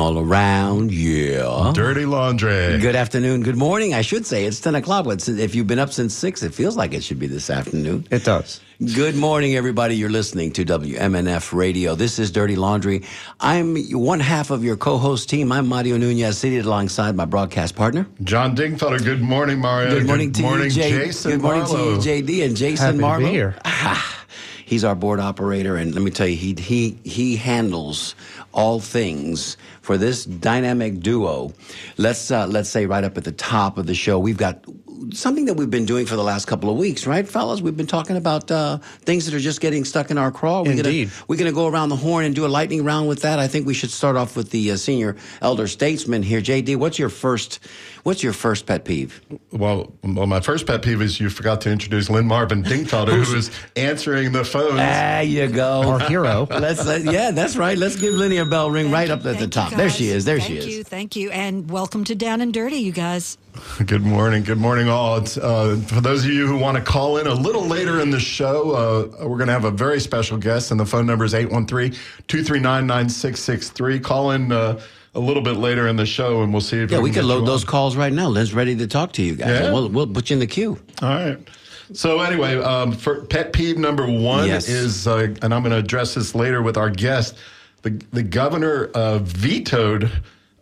All around, yeah. Dirty laundry. Good afternoon, good morning. I should say it's 10 o'clock, but if you've been up since 6, it feels like it should be this afternoon. It does. Good morning, everybody. You're listening to WMNF Radio. This is Dirty Laundry. I'm one half of your co-host team. I'm Mario Nunez, seated alongside my broadcast partner. John Dingfelder. Good morning, Mario. Good morning to morning, you, Jay. Jason. Good morning Marlowe. to you, JD and Jason Happy to be Marlowe. here. Ah, he's our board operator, and let me tell you, he he he handles all things for this dynamic duo. Let's uh, let's say right up at the top of the show, we've got something that we've been doing for the last couple of weeks, right, fellas? We've been talking about uh, things that are just getting stuck in our craw. We're Indeed. Gonna, we're going to go around the horn and do a lightning round with that. I think we should start off with the uh, senior elder statesman here, JD. What's your first? What's your first pet peeve? Well, well, my first pet peeve is you forgot to introduce Lynn Marvin Dingfelder, who was answering the phones. There you go. Our hero. Let's uh, yeah, that's right. Let's give Lenny a bell ring right up at the top. There she is. There thank she is. you, thank you, and welcome to Down and Dirty, you guys. Good morning. Good morning, all. It's, uh, for those of you who want to call in a little later in the show, uh, we're going to have a very special guest, and the phone number is 813 239 9663. Call in uh, a little bit later in the show, and we'll see if Yeah, we can load those on. calls right now. Lynn's ready to talk to you guys. Yeah? We'll, we'll put you in the queue. All right. So anyway, um, for pet peeve number one Yes. is, uh, and I'm going to address this later with our guest. The the governor uh, vetoed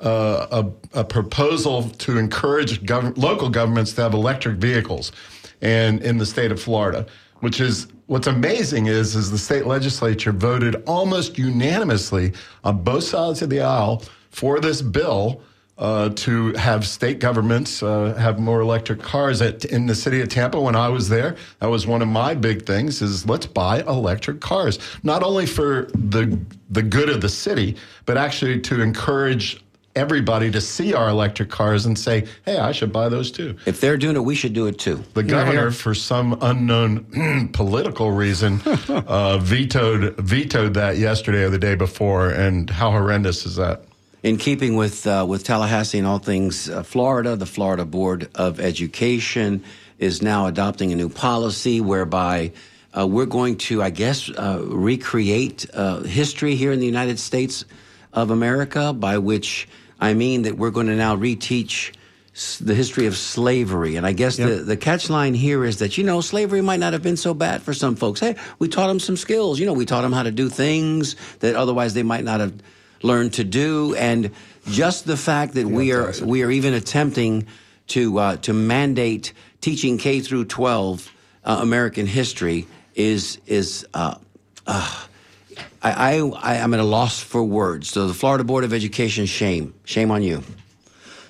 uh, a, a proposal to encourage gov- local governments to have electric vehicles, and in the state of Florida, which is what's amazing is is the state legislature voted almost unanimously on both sides of the aisle for this bill uh, to have state governments uh, have more electric cars. At, in the city of Tampa, when I was there, that was one of my big things: is let's buy electric cars, not only for the the good of the city, but actually to encourage everybody to see our electric cars and say, "Hey, I should buy those too." If they're doing it, we should do it too. The governor, for some unknown political reason, uh, vetoed vetoed that yesterday or the day before. And how horrendous is that? In keeping with uh, with Tallahassee and all things uh, Florida, the Florida Board of Education is now adopting a new policy whereby uh, we're going to, I guess, uh, recreate uh, history here in the United States of America. By which I mean that we're going to now reteach s- the history of slavery. And I guess the, the catch line here is that, you know, slavery might not have been so bad for some folks. Hey, we taught them some skills. You know, we taught them how to do things that otherwise they might not have learned to do. And just the fact that we are we are even attempting to uh, to mandate teaching K through 12 uh, American history is is uh, uh, I, I I am at a loss for words. So the Florida Board of Education, shame, shame on you.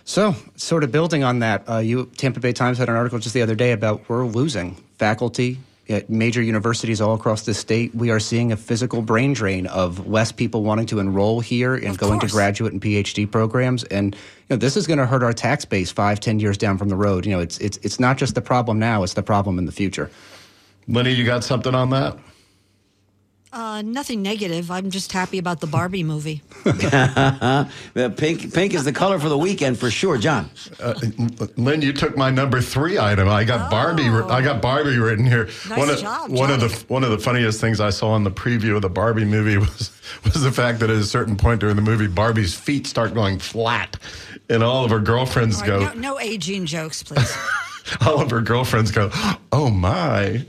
So, sort of building on that, uh, you Tampa Bay Times had an article just the other day about we're losing faculty at major universities all across the state. We are seeing a physical brain drain of less people wanting to enroll here and Of going to graduate and PhD programs, and you know this is going to hurt our tax base five, ten years down from the road. You know, it's it's it's not just the problem now; it's the problem in the future. Lenny, you got something on that? Uh, nothing negative. I'm just happy about the Barbie movie. Uh, pink pink is the color for the weekend for sure, John. Uh, Lynn, you took my number three item. I got Barbie. I got Barbie written here. Oh. Nice one of, job, one of the one of the funniest things I saw in the preview of the Barbie movie was was the fact that at a certain point during the movie, Barbie's feet start going flat, and all of her girlfriends All go. no, no aging jokes, please. all of her girlfriends go, "Oh my."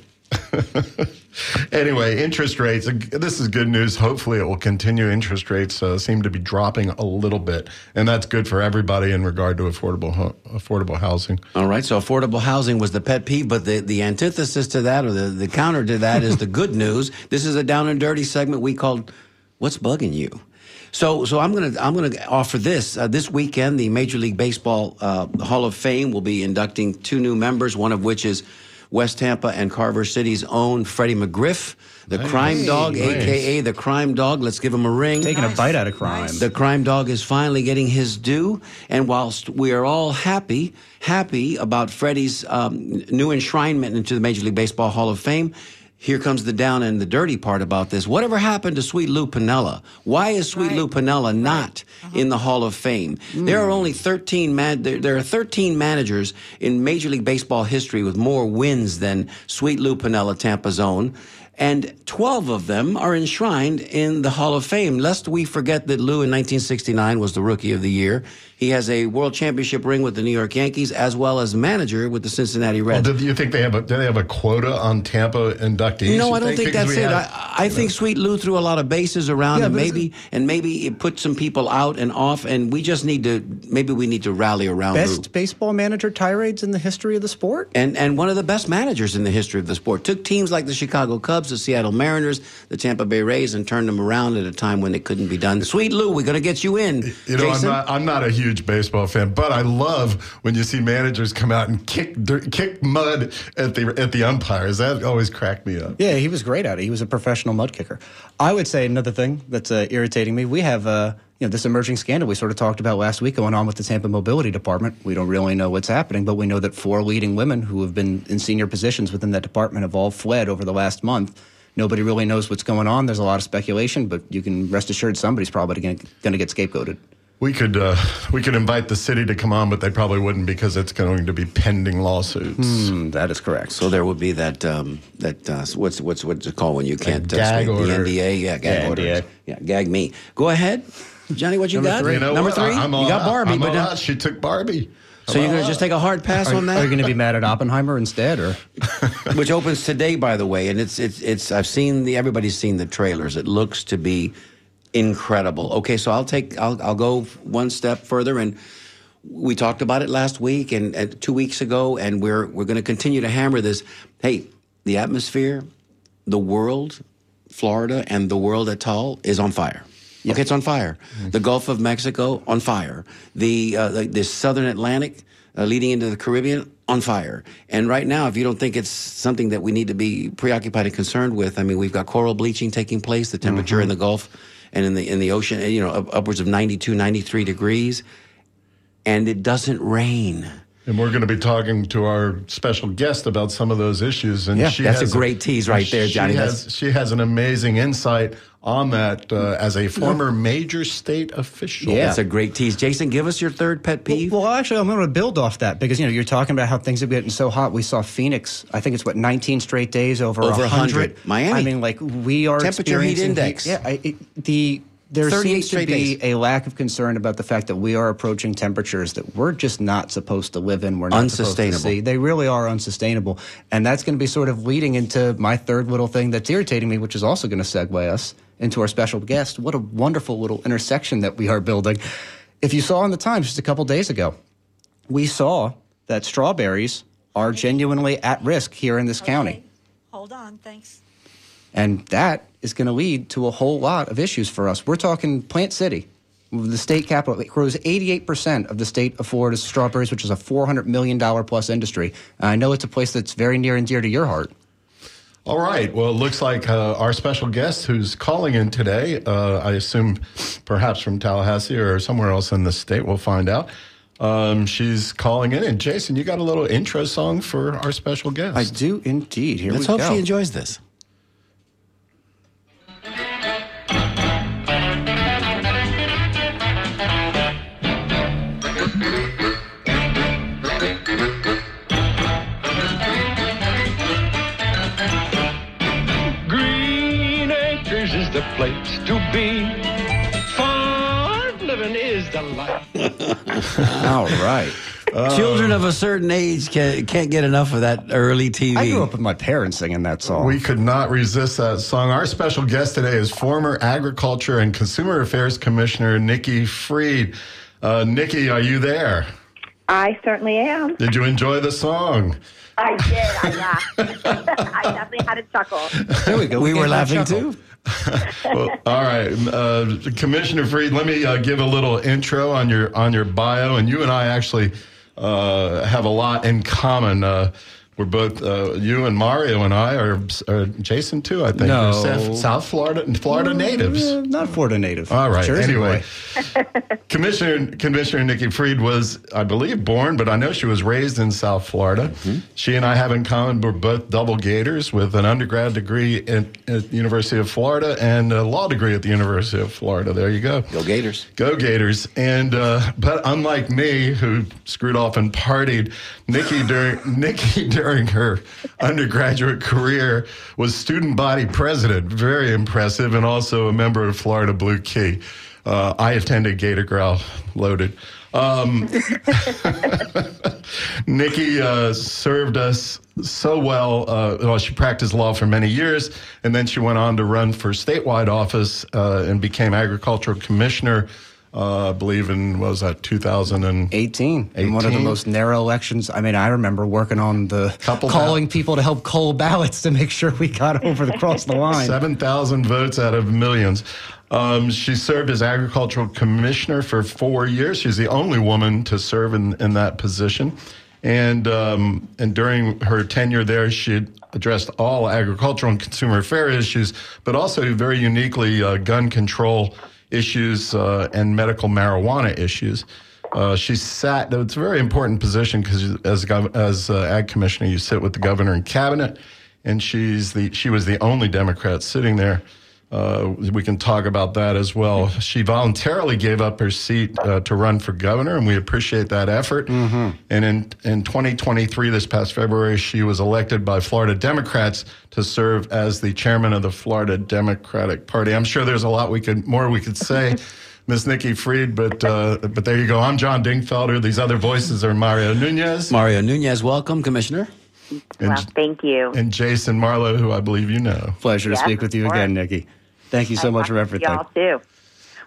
Anyway, interest rates. This is good news. Hopefully, it will continue. Interest rates uh, seem to be dropping a little bit, and that's good for everybody in regard to affordable ho- affordable housing. All right, so affordable housing was the pet peeve, but the, the antithesis to that or the, the counter to that is the good news. This is a down and dirty segment we called What's Bugging You? So, so I'm gonna I'm gonna offer this uh, this weekend. The Major League Baseball uh, Hall of Fame will be inducting two new members. One of which is West Tampa and Carver City's own Freddie McGriff, the crime dog, nice. aka the crime dog. Let's give him a ring. Taking a bite out of crime. Nice. The crime dog is finally getting his due, and whilst we are all happy, happy about Freddie's um, new enshrinement into the Major League Baseball Hall of Fame, here comes the down and the dirty part about this. Whatever happened to Sweet Lou Piniella? Why is Sweet Right. Lou Piniella not uh-huh. in the Hall of Fame? There are only 13 man- there, there are 13 managers in Major League Baseball history with more wins than Sweet Lou Piniella, Tampa's own. And 12 of them are enshrined in the Hall of Fame. Lest we forget that Lou in 1969 was the Rookie of the Year. He has a World Championship ring with the New York Yankees, as well as manager with the Cincinnati Reds. Well, do you think they have a do they have a quota on Tampa inductees? No, I don't think Because that's it. have- I, I think Sweet Lou threw a lot of bases around, Yeah, and maybe and maybe it put some people out and off, and we just need to maybe we need to rally around Lou. Best baseball manager tirades in the history of the sport. and and one of the best managers in the history of the sport. Took teams like the Chicago Cubs, the Seattle Mariners, the Tampa Bay Rays, and turned them around at a time when it couldn't be done. Sweet Lou, we're going to get you in. You know, I'm not, I'm not a huge baseball fan, but I love when you see managers come out and kick dirt, kick mud at the at the umpires. That always cracked me up. Yeah, he was great at it. He was a professional mud kicker. I would say another thing that's uh, irritating me. We have uh, you know this emerging scandal we sort of talked about last week going on with the Tampa Mobility Department. We don't really know what's happening, but we know that four leading women who have been in senior positions within that department have all fled over the last month. Nobody really knows what's going on. There's a lot of speculation, but you can rest assured somebody's probably going to get scapegoated. We could uh, we could invite the city to come on, but they probably wouldn't because it's going to be pending lawsuits. Mm, that is correct. So there would be that um, that uh, what's what's what's it called when you can't uh, gag speak? order. the NDA, yeah, gag Yeah, order, NDA. yeah, gag me. Go ahead, Johnny. What you Number got? three. You know Number what? three. I- I'm you all got out. Barbie, I'm but all now- out. she took Barbie. so you're I'm going all to just take a hard pass Are, on are that? you going to be mad at Oppenheimer instead, or which opens today, by the way, and it's it's it's. I've seen the everybody's seen the trailers. It looks to be incredible. Okay, so I'll take I'll I'll go one step further, and we talked about it last week and, and two weeks ago, and we're we're going to continue to hammer this. Hey, the atmosphere, the world, Florida, and the world at all is on fire. Okay, it's on fire. The Gulf of Mexico on fire. The uh, the, the Southern Atlantic uh, leading into the Caribbean on fire. And right now, if you don't think it's something that we need to be preoccupied and concerned with, I mean, we've got coral bleaching taking place. The temperature in the Gulf and in the in the ocean, you know, up, upwards of 92, 93 degrees, and it doesn't rain. And we're going to be talking to our special guest about some of those issues. And Yeah, she that's a great tease right there, she Johnny. Has, she has an amazing insight on that uh, as a former major state official. Yeah, That's a great tease. Jason, give us your third pet peeve. Well, actually, I'm going to build off that because you know you're talking about how things are getting so hot. We saw Phoenix. I think it's what 19 straight days over, Over 100. 100. Miami. I mean, like we are Temperature heat experiencing index. yeah, I, it, the there seems to be days. a lack of concern about the fact that we are approaching temperatures that we're just not supposed to live in. We're not supposed to Unsustainable. see. They really are unsustainable, and that's going to be sort of leading into my third little thing that's irritating me, which is also going to segue us into our special guest. What a wonderful little intersection that we are building. If you saw in the Times just a couple days ago, we saw that strawberries are genuinely at risk here in this county. Hold on, thanks. And that is going to lead to a whole lot of issues for us. We're talking Plant City, the state capital. It grows 88% of the state of Florida's strawberries, which is a $400 million plus industry. I know it's a place that's very near and dear to your heart. All right. Well, it looks like uh, our special guest who's calling in today, uh, I assume perhaps from Tallahassee or somewhere else in the state, we'll find out. Um, she's calling in. And Jason, you got a little intro song for our special guest. I do indeed. Here Let's we hope go. she enjoys this. Living is the. All right. Children of a certain age can, can't get enough of that early TV. I grew up with my parents singing that song. We could not resist that song. Our special guest today is former Agriculture and Consumer Affairs Commissioner Nikki Fried. Uh, Nikki, are you there? I certainly am. Did you enjoy the song? I did. I laughed. I definitely had a chuckle. there we go. we were laughing too. Well, all right, uh, Commissioner Fried. Let me uh, give a little intro on your on your bio, and you and I actually uh, have a lot in common. We're both uh, you and Mario and I are uh, Jason too. I think No. Are South, South Florida Florida natives. Uh, not Florida native. All right. Jersey anyway. Commissioner Commissioner Nikki Fried was, I believe, born, but I know she was raised in South Florida. Mm-hmm. She and I have in common we're both double Gators with an undergrad degree at, at the University of Florida and a law degree at the University of Florida. There you go. Go Gators. Go Gators! And uh, but unlike me, who screwed off and partied, Nikki during Nikki during during her undergraduate career was student body president. Very impressive, and also a member of Florida Blue Key. Uh, I attended Gator Growl loaded. Um, Nikki uh, served us so well. Uh, well, she practiced law for many years, and then she went on to run for statewide office uh, and became agricultural commissioner. Uh, I believe in what was that 2018 18 in one of the most narrow elections. I mean, I remember working on the Couple calling people to help coal ballots to make sure we got over the cross the line. 7,000 votes out of millions. Um, she served as agricultural commissioner for four years. She's the only woman to serve in, in that position. And, um, and during her tenure there, she addressed all agricultural and consumer affair issues, but also very uniquely uh, gun control issues uh, and medical marijuana issues. Uh, she sat. It's a very important position because as gov- as uh, ag commissioner, you sit with the governor and cabinet, and she's the she was the only Democrat sitting there. Uh, we can talk about that as well. She voluntarily gave up her seat uh, to run for governor, and we appreciate that effort. And in in 2023, this past February, she was elected by Florida Democrats to serve as the chairman of the Florida Democratic Party. I'm sure there's a lot we could more we could say. Miss Nikki Fried, but uh, but there you go. I'm John Dingfelder. These other voices are Mario Nunez Mario Nunez, welcome, Commissioner. and, Well, thank you. and Jason Marlowe, who I believe you know. Pleasure to speak with you again. Nikki. Thank you so I much for talked to everything. Y'all too.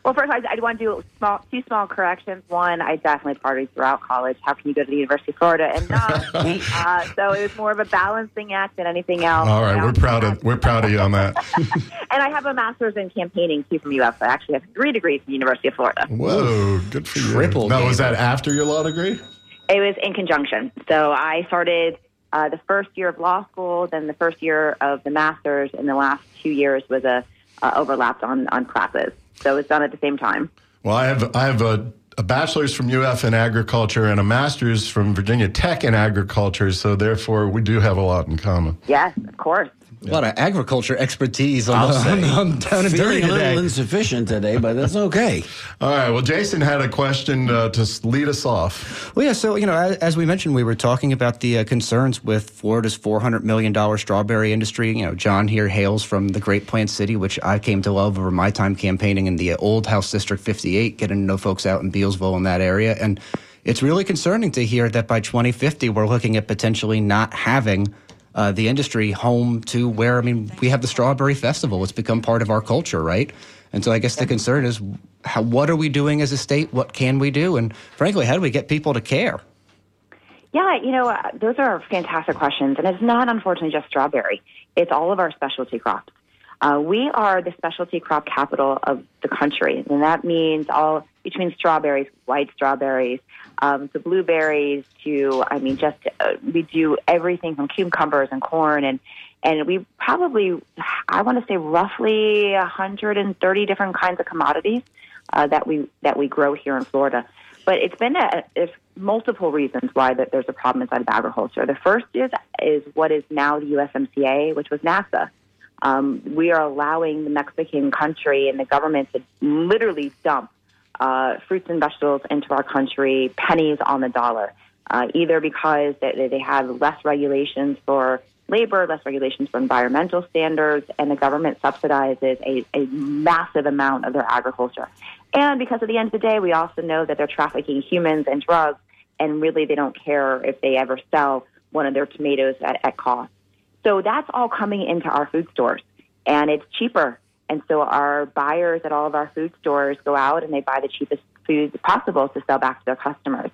Well, first, I, I want to do small, two small corrections. One, I definitely partied throughout college. How can you go to the University of Florida and not? uh, so it was more of a balancing act than anything else. All right, we're proud of we're proud of you on that. And I have a master's in campaigning too from UF. I actually have three degrees from the University of Florida. Whoa, good for you. Triple Now, was that after your law degree? It was in conjunction. So I started uh, the first year of law school, then the first year of the master's, and the last two years was a uh, overlapped on on classes. So it's done at the same time. Well, I have I have a, a bachelor's from UF in agriculture and a master's from Virginia Tech in agriculture. So therefore, we do have a lot in common. Yes, of course. A lot of agriculture expertise on, I'll the, say. on, on down and dirty Feeling a today. little insufficient today, but that's okay. All right. Well, Jason had a question uh, to lead us off. Well, yeah. So you know, as, as we mentioned, we were talking about the uh, concerns with Florida's four hundred million dollar strawberry industry. You know, John here hails from the Great Plant City, which I came to love over my time campaigning in the uh, Old House District fifty eight, getting to know folks out in Bealsville in that area, and it's really concerning to hear that by twenty fifty we're looking at potentially not having. Uh, the industry home to where I mean we have the strawberry festival. It's become part of our culture, right? And so I guess the concern is, how, what are we doing as a state? What can we do? And frankly, how do we get people to care? Yeah, you know, uh, those are fantastic questions. And it's not, unfortunately, just strawberry, it's all of our specialty crops. Uh, we are the specialty crop capital of the country, and that means all between strawberries, white strawberries, um, to blueberries, to I mean, just uh, we do everything from cucumbers and corn, and and we probably I want to say roughly 130 different kinds of commodities uh, that we that we grow here in Florida. But it's been a, it's multiple reasons why that there's a problem inside of agriculture. The first is is what is now the USMCA, which was NAFTA. Um, we are allowing the Mexican country and the government to literally dump uh, fruits and vegetables into our country, pennies on the dollar, uh, either because they, they have less regulations for labor, less regulations for environmental standards, and the government subsidizes a, a massive amount of their agriculture. And because at the end of the day, we also know that they're trafficking humans and drugs, and really they don't care if they ever sell one of their tomatoes at, at cost. So that's all coming into our food stores, and it's cheaper. And so our buyers at all of our food stores go out and they buy the cheapest food possible to sell back to their customers.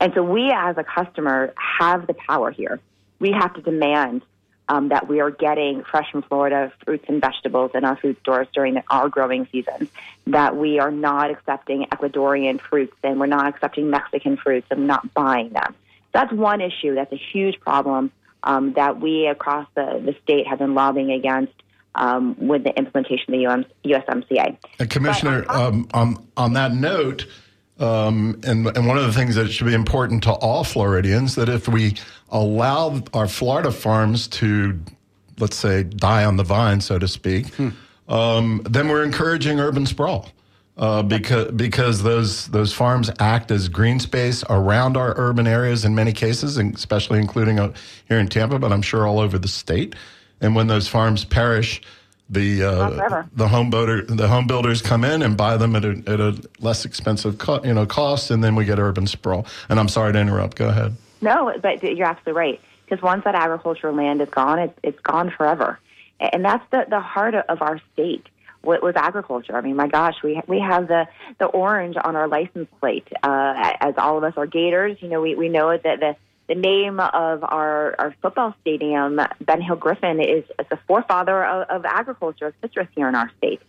And so we, as a customer, have the power here. We have to demand um, that we are getting fresh from Florida fruits and vegetables in our food stores during the, our growing seasons. That we are not accepting Ecuadorian fruits and we're not accepting Mexican fruits and not buying them. That's one issue. That's a huge problem um, that we across the, the state have been lobbying against um, with the implementation of the UM, USMCA. And Commissioner, um, on on that note, um, and and one of the things that should be important to all Floridians that if we allow our Florida farms to, let's say, die on the vine, so to speak, um, then we're encouraging urban sprawl. uh, because because those those farms act as green space around our urban areas in many cases, and especially including uh, here in Tampa, but I'm sure all over the state. And when those farms perish, the uh, the home builder the home builders come in and buy them at a, at a less expensive co- you know cost, and then we get urban sprawl. And I'm sorry to interrupt. Go ahead. No, but you're absolutely right. Because once that agricultural land is gone, it's, it's gone forever. And that's the, the heart of our state with, with agriculture. I mean, my gosh, we, we have the, the orange on our license plate. Uh, as all of us are Gators, you know, we, we know that the, the name of our, our football stadium, Ben Hill Griffin, is, is the forefather of, of agriculture, of citrus here in our state.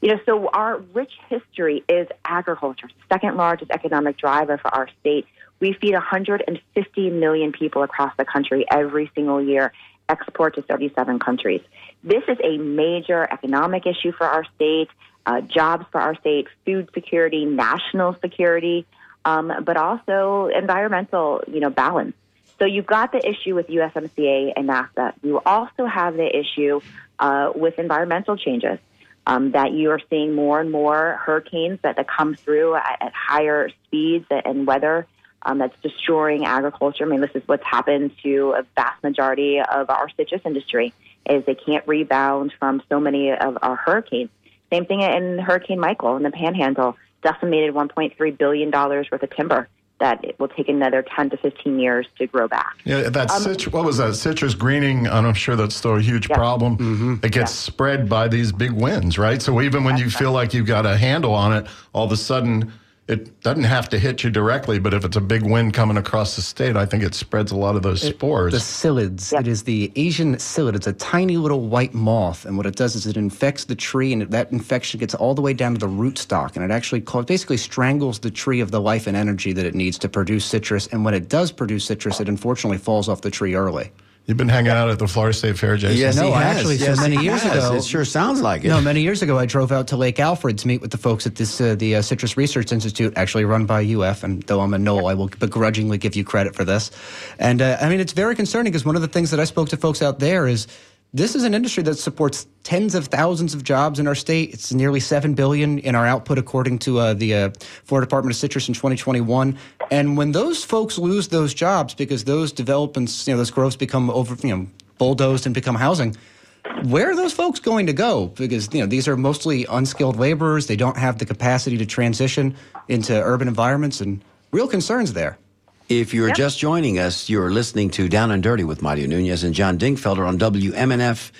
You know, so our rich history is agriculture, second largest economic driver for our state. We feed 150 million people across the country every single year, export to 37 countries. This is a major economic issue for our state, uh, jobs for our state, food security, national security, um, but also environmental, you know, balance. So you've got the issue with USMCA and NAFTA. You also have the issue uh, with environmental changes. Um, that you are seeing more and more hurricanes that, that come through at, at higher speeds and weather um, that's destroying agriculture. I mean, this is what's happened to a vast majority of our citrus industry is they can't rebound from so many of our hurricanes. Same thing in Hurricane Michael in the Panhandle, decimated 1.3 billion dollars worth of timber that it will take another 10 to 15 years to grow back. Yeah, that Um, citru- what was that citrus greening? And I'm sure that's still a huge Yeah. problem. It gets spread by these big winds, right? So even when you feel like you've got a handle on it, all of a sudden it doesn't have to hit you directly. But if it's a big wind coming across the state, I think it spreads a lot of those spores. The psyllids. It is the Asian psyllid. It's a tiny little white moth, and what it does is it infects the tree, and that infection gets all the way down to the rootstock, and it actually ca- basically strangles the tree of the life and energy that it needs to produce citrus. And when it does produce citrus, it unfortunately falls off the tree early. You've been hanging out at the Florida State Fair, Jason. Yes, No, he I has. actually- so Yes, many he years has. ago- It sure sounds like it. No, many years ago, I drove out to Lake Alfred to meet with the folks at this uh, the uh, Citrus Research Institute, actually run by UF. And though I'm a Nole, I will begrudgingly give you credit for this. And uh, I mean, it's very concerning because one of the things that I spoke to folks out there is this is an industry that supports tens of thousands of jobs in our state. It's nearly seven billion in our output, according to uh, the uh, Florida Department of Citrus in 2021. And when those folks lose those jobs because those developments, you know, those groves become over, you know, bulldozed and become housing where are those folks going to go? Because you know these are mostly unskilled laborers. They don't have the capacity to transition into urban environments, and real concerns there. If you're just joining us, you're listening to Down and Dirty with Mario Nunez and John Dingfelder on WMNF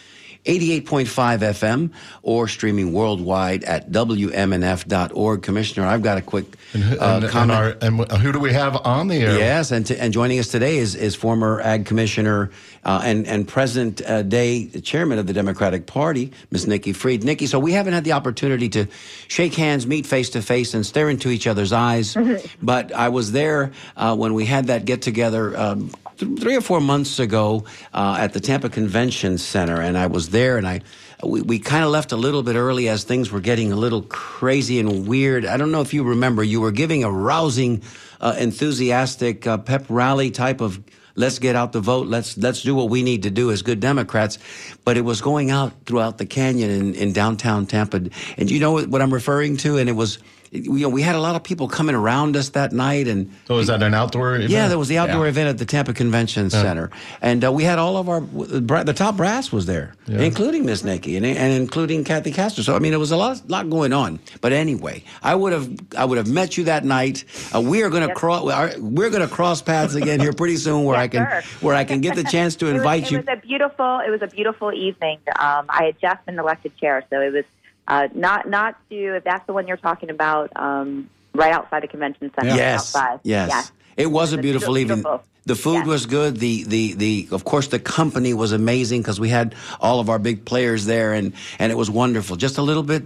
88.5 FM or streaming worldwide at WMNF.org. Commissioner, I've got a quick uh, And, and, comment. our, and who do we have on the air? Yes, and, to, and joining us today is, is former Ag Commissioner uh, and, and present uh, day the Chairman of the Democratic Party, Ms. Nikki Fried. Nikki, so we haven't had the opportunity to shake hands, meet face to face, and stare into each other's eyes. but I was there uh, when we had that get together. Um, th- Three or four months ago uh, at the Tampa Convention Center, and I was there, and I we, we kind of left a little bit early as things were getting a little crazy and weird. I don't know if you remember, you were giving a rousing, uh, enthusiastic uh, pep rally type of let's get out the vote, let's let's do what we need to do as good Democrats. But it was going out throughout the canyon in, in downtown Tampa, and you know what, what I'm referring to, and it was. You know, we had a lot of people coming around us that night, and So is that an outdoor event? yeah, there was the outdoor Yeah. event at the Tampa Convention Center, and uh, we had all of our the top brass was there, including Miss Nikki and, and including Kathy Castor. So I mean, it was a lot lot going on. But anyway, I would have I would have met you that night. Uh, we are going to cross we're going to cross paths again here pretty soon, where Yes, I can sir. where I can get the chance to It was- invite it was a beautiful. It was a beautiful evening. Um, I had just been elected chair, so it was uh, not not to if that's the one you're talking about. Um, right outside the convention center. Yes, outside. yes, Yes. It was a was beautiful evening. beautiful. The food Yes. was good. The the the of course the company was amazing because we had all of our big players there and and it was wonderful. Just a little bit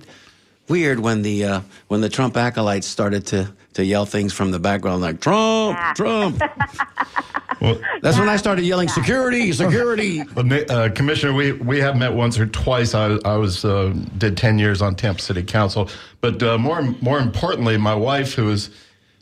weird when the uh, when the Trump acolytes started to to yell things from the background like Trump, Yeah. Trump. Well, That's when I started yelling security, security. Well, uh, Commissioner, we, we have met once or twice. I, I was uh, did ten years on Tampa City Council, but uh, more more importantly, my wife, who is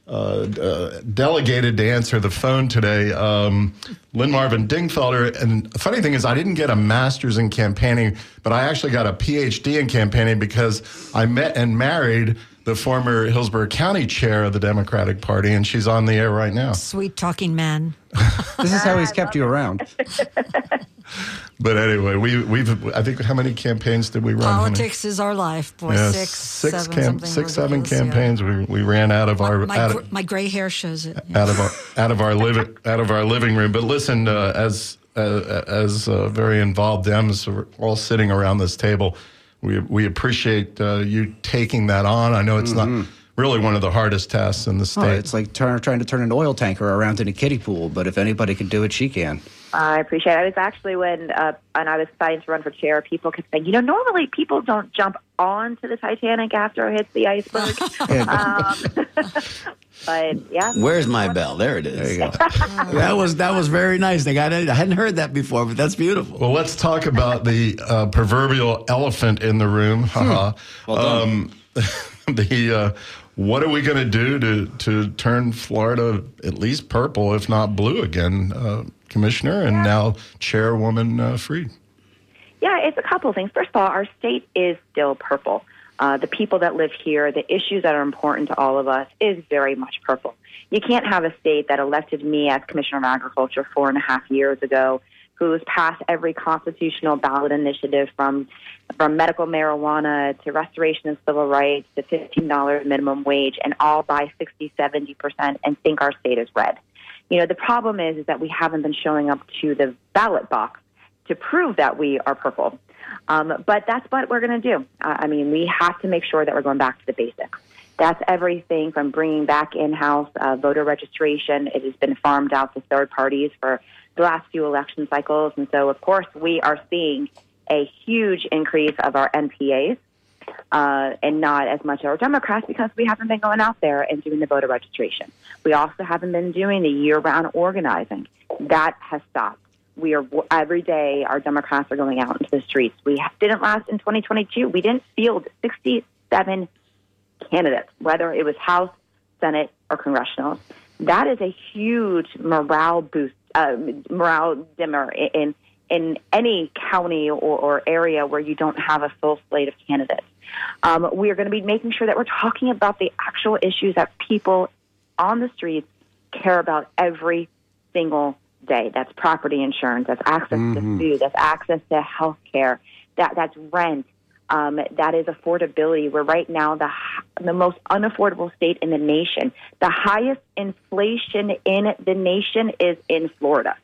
uh, uh, delegated to answer the phone today, um, Lynn Marvin Dingfelder. And the funny thing is, I didn't get a master's in campaigning, but I actually got a PhD in campaigning because I met and married the former Hillsborough County chair of the Democratic Party, and she's on the air right now. Sweet talking man. This is how he's kept you around. But anyway, we we've I think how many campaigns did we run? honey? Politics is our life. Boy, Yeah, six, six, seven, cam- six, seven ridiculous, yeah. campaigns. We, we ran out of our My, out, gr- of, my gray hair shows it. yeah. out of our out of our living out of our living room. But listen, uh, as uh, as uh, very involved Dems are all sitting around this table, we we appreciate uh, you taking that on. I know it's not really one of the hardest tasks in the Oh, state. it's like turn, trying to turn an oil tanker around in a kiddie pool, but if anybody can do it, she can. I appreciate it. I was actually when uh, and I was deciding to run for chair, people kept saying, you know, normally people don't jump onto the Titanic after it hits the iceberg. um, but yeah, Where's my bell? There it is. There you go. that was that was very nice. They got it. I hadn't heard that before, but that's beautiful. Well, let's talk about the uh, proverbial elephant in the room. Haha. Well done. um, the uh, what are we going to do to to turn Florida at least purple, if not blue again, uh, Commissioner, and now Chairwoman uh, Fried? Yeah, it's a couple of things. First of all, our state is still purple. Uh, the people that live here, the issues that are important to all of us, is very much purple. You can't have a state that elected me as Commissioner of Agriculture four and a half years ago, who's passed every constitutional ballot initiative from from medical marijuana to restoration of civil rights to $15 minimum wage, and all by 60, 70 percent, and think our state is red. You know, the problem is, is that we haven't been showing up to the ballot box to prove that we are purple. Um, but that's what we're going to do. Uh, I mean, we have to make sure that we're going back to the basics. That's everything from bringing back in-house uh, voter registration. It has been farmed out to third parties for the last few election cycles, and so of course we are seeing a huge increase of our NPAs. Uh, and not as much our Democrats because we haven't been going out there and doing the voter registration. We also haven't been doing the year-round organizing. That has stopped. We are every day. Our Democrats are going out into the streets. We didn't last in 2022. We didn't field 67 candidates, whether it was House, Senate, or congressional. That is a huge morale boost, uh, morale dimmer in in any county or, or area where you don't have a full slate of candidates. Um, we are going to be making sure that we're talking about the actual issues that people on the streets care about every single day. That's property insurance. That's access to food. That's access to health care. That that's rent. Um, that is affordability. We're right now the the most unaffordable state in the nation. The highest inflation in the nation is in Florida.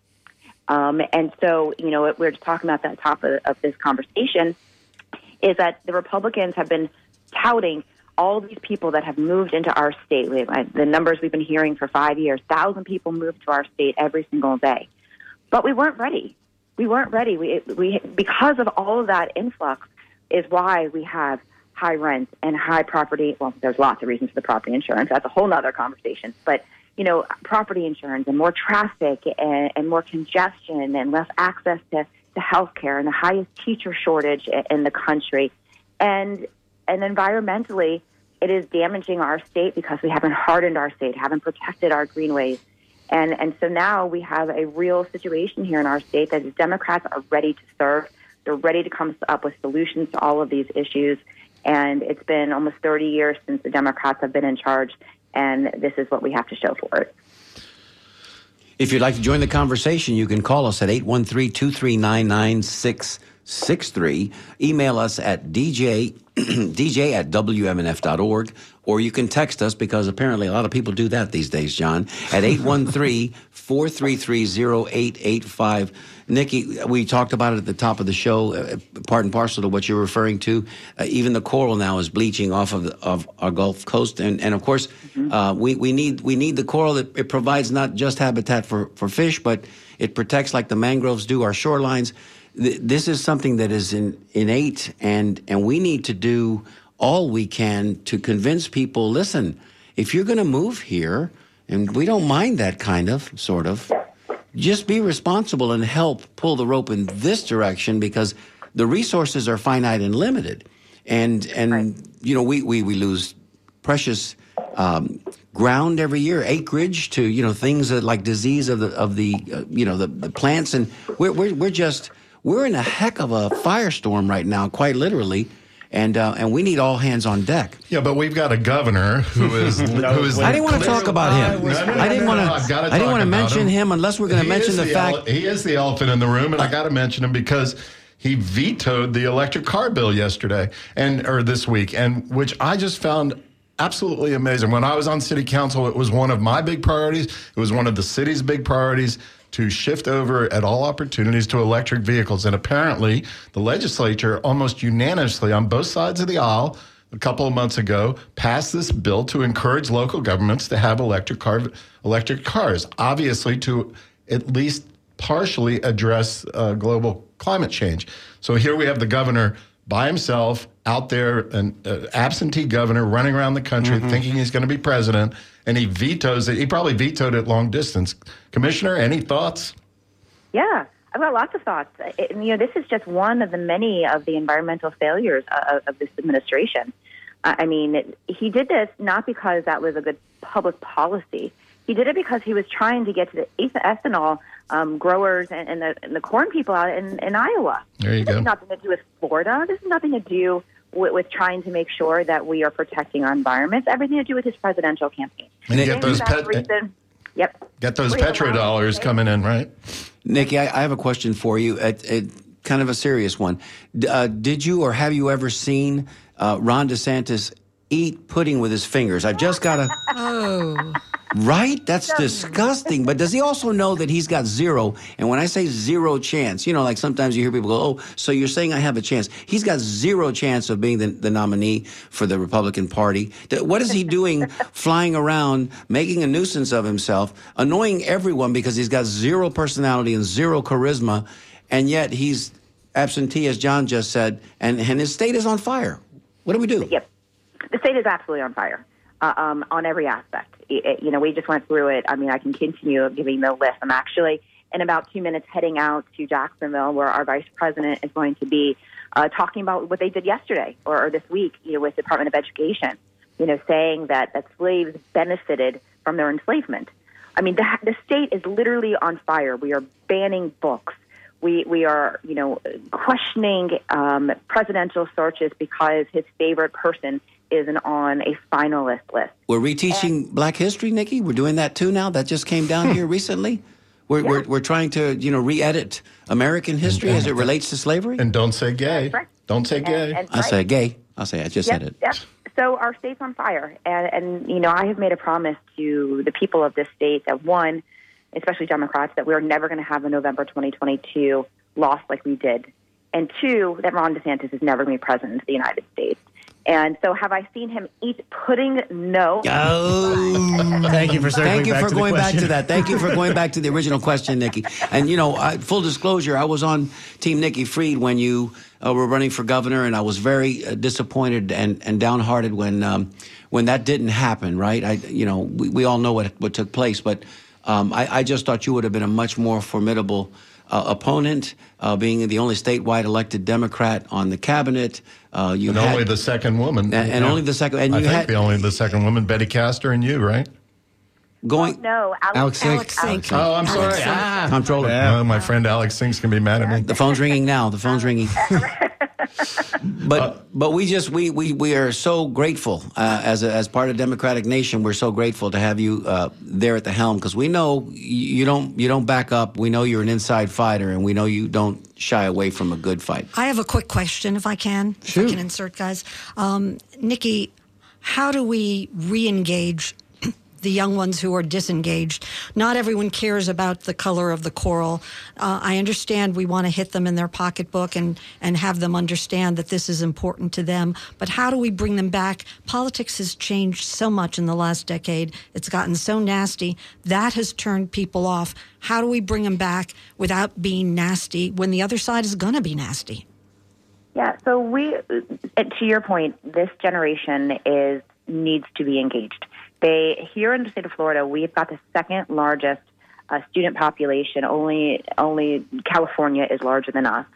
Um, and so, you know, we're just talking about that top of, of this conversation is that the Republicans have been touting all these people that have moved into our state. We- The numbers we've been hearing for five years, thousand people moved to our state every single day, but we weren't ready. We weren't ready. We, we because of all of that influx is why we have high rents and high property. Well, there's lots of reasons for the property insurance. That's a whole nother conversation. But you know, property insurance and more traffic and, and more congestion and less access to, to health care and the highest teacher shortage in the country. And and environmentally, it is damaging our state because we haven't hardened our state, haven't protected our greenways. And and so now we have a real situation here in our state that the Democrats are ready to serve. They're ready to come up with solutions to all of these issues. And it's been almost 30 years since the Democrats have been in charge, and this is what we have to show for it. If you'd like to join the conversation, you can call us at 813-239-9663. Email us at dj, dj at wmnf.org, or you can text us because apparently a lot of people do that these days, John, at 813-433-0885. Nikki, we talked about it at the top of the show, uh, part and parcel to what you're referring to. Uh, even the coral now is bleaching off of, the, of our Gulf Coast. And, and of course, uh, we, we, need, we need the coral. It, it provides not just habitat for, for fish, but it protects, like the mangroves do, our shorelines. Th- this is something that is in, innate, and, and we need to do all we can to convince people listen, if you're going to move here, and we don't mind that kind of, sort of, just be responsible and help pull the rope in this direction because the resources are finite and limited. And, and you know, we, we, we lose precious um, ground every year, acreage to, you know, things that like disease of the, of the uh, you know, the, the plants. And we're, we're, we're just, we're in a heck of a firestorm right now, quite literally. and uh, and we need all hands on deck. Yeah, but we've got a governor who is who is. I didn't want to talk about him. No, no, no, I didn't no, want no, I've to. I didn't want to mention him unless we're going to mention is the fact. ele- he is the elephant in the room, and I got to mention him because he vetoed the electric car bill yesterday and or this week, and which I just found absolutely amazing. When I was on city council, it was one of my big priorities. It was one of the city's big priorities to shift over at all opportunities to electric vehicles, and apparently the legislature almost unanimously on both sides of the aisle a couple of months ago passed this bill to encourage local governments to have electric car electric cars obviously to at least partially address uh, global climate change. So here we have the governor by himself out there an uh, absentee governor running around the country thinking he's going to be president and he vetoes it he probably vetoed it long distance commissioner any thoughts Yeah, I've got lots of thoughts. It, you know, this is just one of the many of the environmental failures of, of this administration. Uh, I mean, it, he did this not because that was a good public policy. He did it because he was trying to get to the eth- ethanol um, growers and, and, the, and the corn people out in, in Iowa. There you this go. has nothing to do with Florida. This has nothing to do with, with trying to make sure that we are protecting our environments. Everything to do with his presidential campaign. And you get those pet- reason- Yep. get those We're petrodollars to- coming in right Nikki, I, I have a question for you. It, it, kind of a serious one. Uh, did you or have you ever seen uh, Ron DeSantis eat pudding with his fingers? I've just got to. Oh, Right? That's disgusting. But does he also know that he's got zero? And when I say zero chance, you know, like sometimes you hear people go, oh, so you're saying I have a chance. He's got zero chance of being the, the nominee for the Republican Party. What is he doing flying around, making a nuisance of himself, annoying everyone because he's got zero personality and zero charisma, and yet he's absentee, as John just said, and, and his state is on fire? What do we do? Yep. The state is absolutely on fire uh, um, on every aspect. It- you know, we just went through it. I mean, I can continue giving the list. I'm actually in about two minutes heading out to Jacksonville, where our vice president is going to be uh, talking about what they did yesterday or, or this week, you know, with the Department of Education. You know, saying that that slaves benefited from their enslavement. I mean, the, the state is literally on fire. We are banning books. We we are you know questioning um, presidential searches because his favorite person isn't on a finalist list. We're reteaching Black history, Nikki. We're doing that too now. That just came down hmm. here recently. We're, we're, we're trying to, you know, re-edit American history as it relates to slavery. and don't say gay right. don't say gay And, and I right. say gay. I say I just Yep, said it. yep. So our state's on fire, and and you know I have made a promise to the people of this state that one, especially Democrats, that we're never going to have a November 2022 loss like we did, and two, that Ron DeSantis is never going to be president of the United States. And so, have I seen him eat pudding? No. Oh, Thank you for thank you back for to going back to that. Thank you for going back to the original question, Nikki. And you know, I, full disclosure, I was on Team Nikki Fried when you uh, were running for governor, and I was very uh, disappointed and, and downhearted when um, when that didn't happen. Right? I, you know, we, we all know what what took place, but um, I, I just thought you would have been a much more formidable. Uh, opponent, uh, being the only statewide elected Democrat on the cabinet, uh, you and had, only the second woman and, and only the second, and I you think had the only the second woman Betty Castor and you right going. No, Alex, Alex Sink. Alex Sink. oh I'm sorry Alex ah. Comptroller. Oh, my friend Alex Sinks can be mad at me The phone's ringing now. The phone's ringing. but but we just we we, we are so grateful uh, as a, as part of Democratic Nation. We're so grateful to have you uh, there at the helm because we know you don't you don't back up. We know you're an inside fighter, and we know you don't shy away from a good fight. I have a quick question, if I can. If I can insert, guys. Um, Nikki, how do we re-engage the young ones who are disengaged? Not everyone cares about the color of the coral. Uh, I understand we want to hit them in their pocketbook and and have them understand that this is important to them. But how do we bring them back? Politics has changed so much in the last decade. It's gotten so nasty. That has turned people off. How do we bring them back without being nasty when the other side is going to be nasty? Yeah, so we, to your point, this generation is needs to be engaged. They here in the state of Florida, we've got the second largest uh, student population. Only only California is larger than us,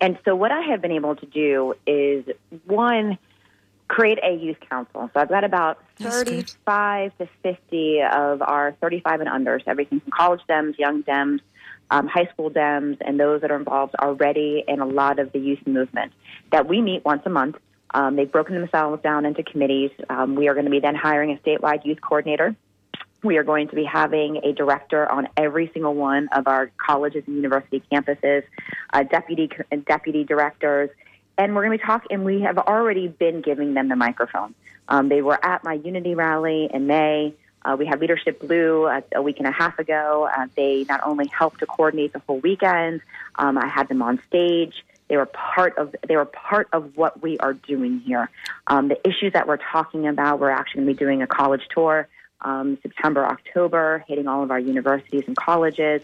and so what I have been able to do is one create a youth council. So I've got about 35 to 50 of our 35 and unders, everything from college Dems, young Dems, um, high school Dems, and those that are involved already in a lot of the youth movement. That we meet once a month. Um, they've broken themselves down into committees. Um, we are going to be then hiring a statewide youth coordinator. We are going to be having a director on every single one of our colleges and university campuses, uh, deputy deputy directors, and we're going to be talking. And we have already been giving them the microphone. Um, they were at my Unity rally in May. Uh, we had Leadership Blue uh, a week and a half ago. Uh, they not only helped to coordinate the whole weekend. Um, I had them on stage. They were part of they were part of what we are doing here. Um, the issues that we're talking about, we're actually going to be doing a college tour um, September, October, hitting all of our universities and colleges,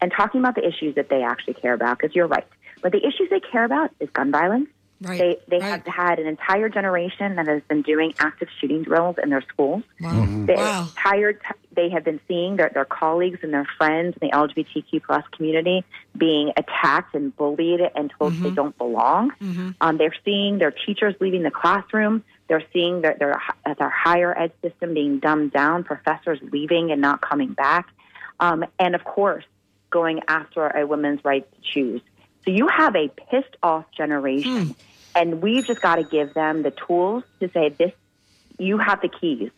and talking about the issues that they actually care about. Because you're right, but the issues they care about is gun violence. Right. They they right. have had an entire generation that has been doing active shooting drills in their schools. Wow. Mm-hmm. They Wow. tired. They have been seeing their, their colleagues and their friends in the LGBTQ plus community being attacked and bullied and told they mm-hmm. don't belong. Mm-hmm. Um, they're seeing their teachers leaving the classroom. They're seeing their, their uh, their higher ed system being dumbed down. Professors leaving and not coming back, um, and of course, going after a woman's right to choose. So you have a pissed off generation, hmm. And we've just got to give them the tools to say this. You have the keys.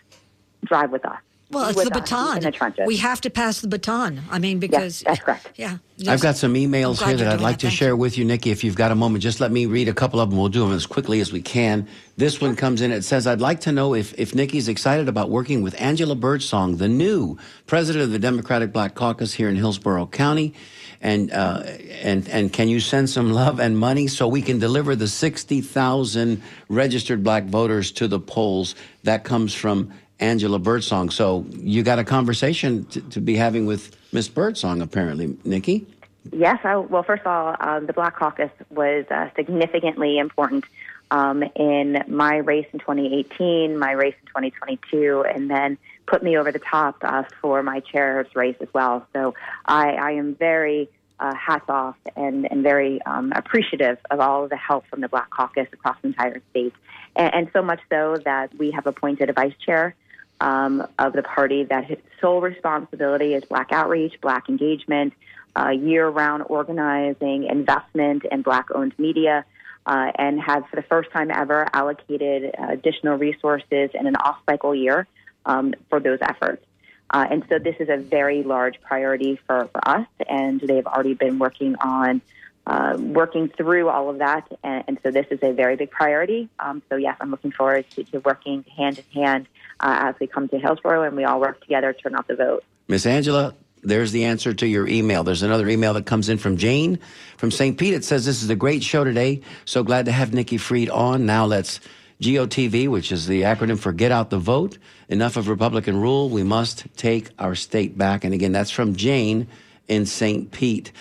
Drive with us. Well, it's the baton. in the trenches. We have to pass the baton. I mean, because that's correct. Yeah, I've got some emails here that I'd like it. to Thank share with you, Nikki. If you've got a moment, just let me read a couple of them. We'll do them as quickly as we can. This one comes in. It says, "I'd like to know if if Nikki's excited about working with Angela Birdsong, the new president of the Democratic Black Caucus here in Hillsborough County." And uh, and and can you send some love and money so we can deliver the sixty thousand registered black voters to the polls? That comes from Angela Birdsong. So you got a conversation to, to be having with Miss Birdsong, apparently, Nikki. Yes, I, well, first of all, um, the Black Caucus was uh, significantly important um, in my race in 2018, my race in 2022, and then put me over the top uh, for my chair's race as well. So I, I am very uh, hats off and, and very um, appreciative of all of the help from the Black Caucus across the entire state, and, and so much so that we have appointed a vice chair um, of the party that his sole responsibility is black outreach, black engagement, uh, year-round organizing, investment in black-owned media, uh, and has for the first time ever allocated uh, additional resources in an off-cycle year um, for those efforts. Uh, and so this is a very large priority for, for us, and they've already been working on uh, working through all of that. And, and so this is a very big priority. Um, so yes, I'm looking forward to, to working hand in hand uh, as we come to Hillsborough and we all work together to turn out the vote. Miss Angela, there's the answer to your email. There's another email that comes in from Jane from St. Pete. It says, This is a great show today. So glad to have Nikki Fried on. Now let's GOTV, which is the acronym for Get Out the Vote. Enough of Republican rule. We must take our state back. And again, that's from Jane in St. Pete.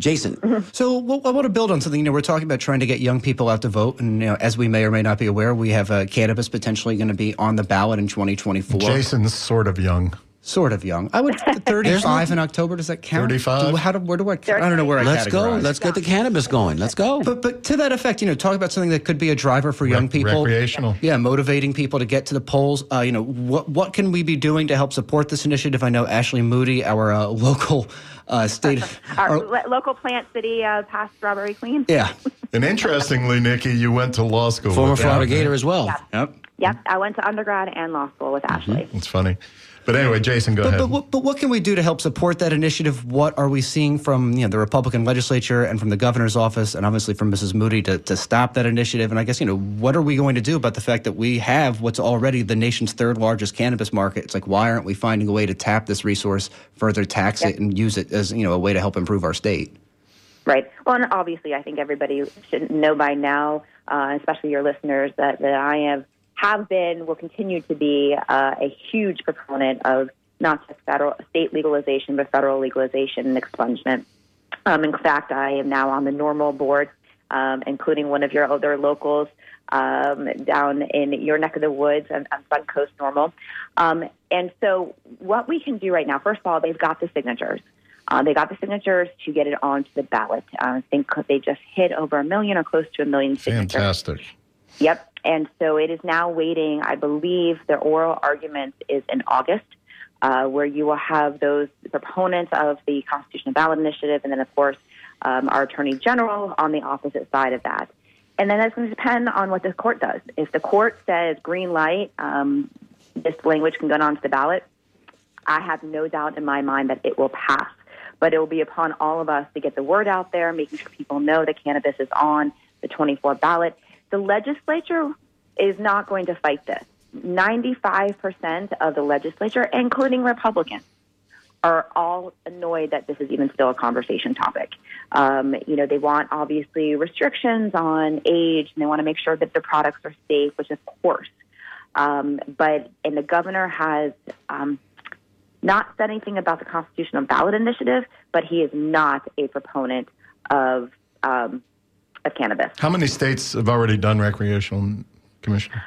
Jason, So well, I want to build on something. You know, we're talking about trying to get young people out to vote, and you know, as we may or may not be aware, we have uh, cannabis potentially going to be on the ballot in 2024. Jason's sort of young. Sort of young. I would 35 in October. Does that count? 35? Do, how do, where do I? I don't know where I let's go. Let's get the cannabis going. Let's go. But but to that effect, you know, talk about something that could be a driver for young people. recreational. Yeah, motivating people to get to the polls. Uh, you know, what what can we be doing to help support this initiative? I know Ashley Moody, our uh, local uh, state. Our our- local plant city uh, past Strawberry Queen. yeah. And interestingly, Nikki, you went to law school. Former Florida Gator as well. Yep. Yep, I went to undergrad and law school with Ashley. It's funny. But anyway, Jason, go But, ahead. but, what, but what can we do to help support that initiative? What are we seeing from you know the Republican legislature and from the governor's office, and obviously from Mrs. Moody to, to stop that initiative? And I guess you know what are we going to do about the fact that we have what's already the nation's third largest cannabis market? It's like why aren't we finding a way to tap this resource, further tax it, and use it as you know a way to help improve our state? Right. Well, and obviously, I think everybody should know by now, uh, especially your listeners, that, that I have have been, will continue to be uh, a huge proponent of not just federal state legalization, but federal legalization and expungement. Um, in fact, I am now on the NORML board, um, including one of your other locals um, down in your neck of the woods on, on Suncoast NORML. Um, and so, what we can do right now, first of all, they've got the signatures. Uh, they got the signatures to get it onto the ballot. Uh, I think they just hit over a million or close to a million signatures. Fantastic. Yep. And so it is now waiting. I believe the oral argument is in August, uh, where you will have those proponents of the Constitutional Ballot Initiative, and then, of course, um, our Attorney General on the opposite side of that. and then that's going to depend on what the court does. If the court says green light, um, this language can go onto the ballot, I have no doubt in my mind that it will pass. But it will be upon all of us to get the word out there, making sure people know that cannabis is on the 24 ballot. The legislature is not going to fight this. 95% of the legislature, including Republicans, are all annoyed that this is even still a conversation topic. Um, you know, they want obviously restrictions on age, and they want to make sure that the products are safe, which of course. Um, but and the governor has um, not said anything about the constitutional ballot initiative, but he is not a proponent of um, of cannabis. How many states have already done recreational, Commissioner?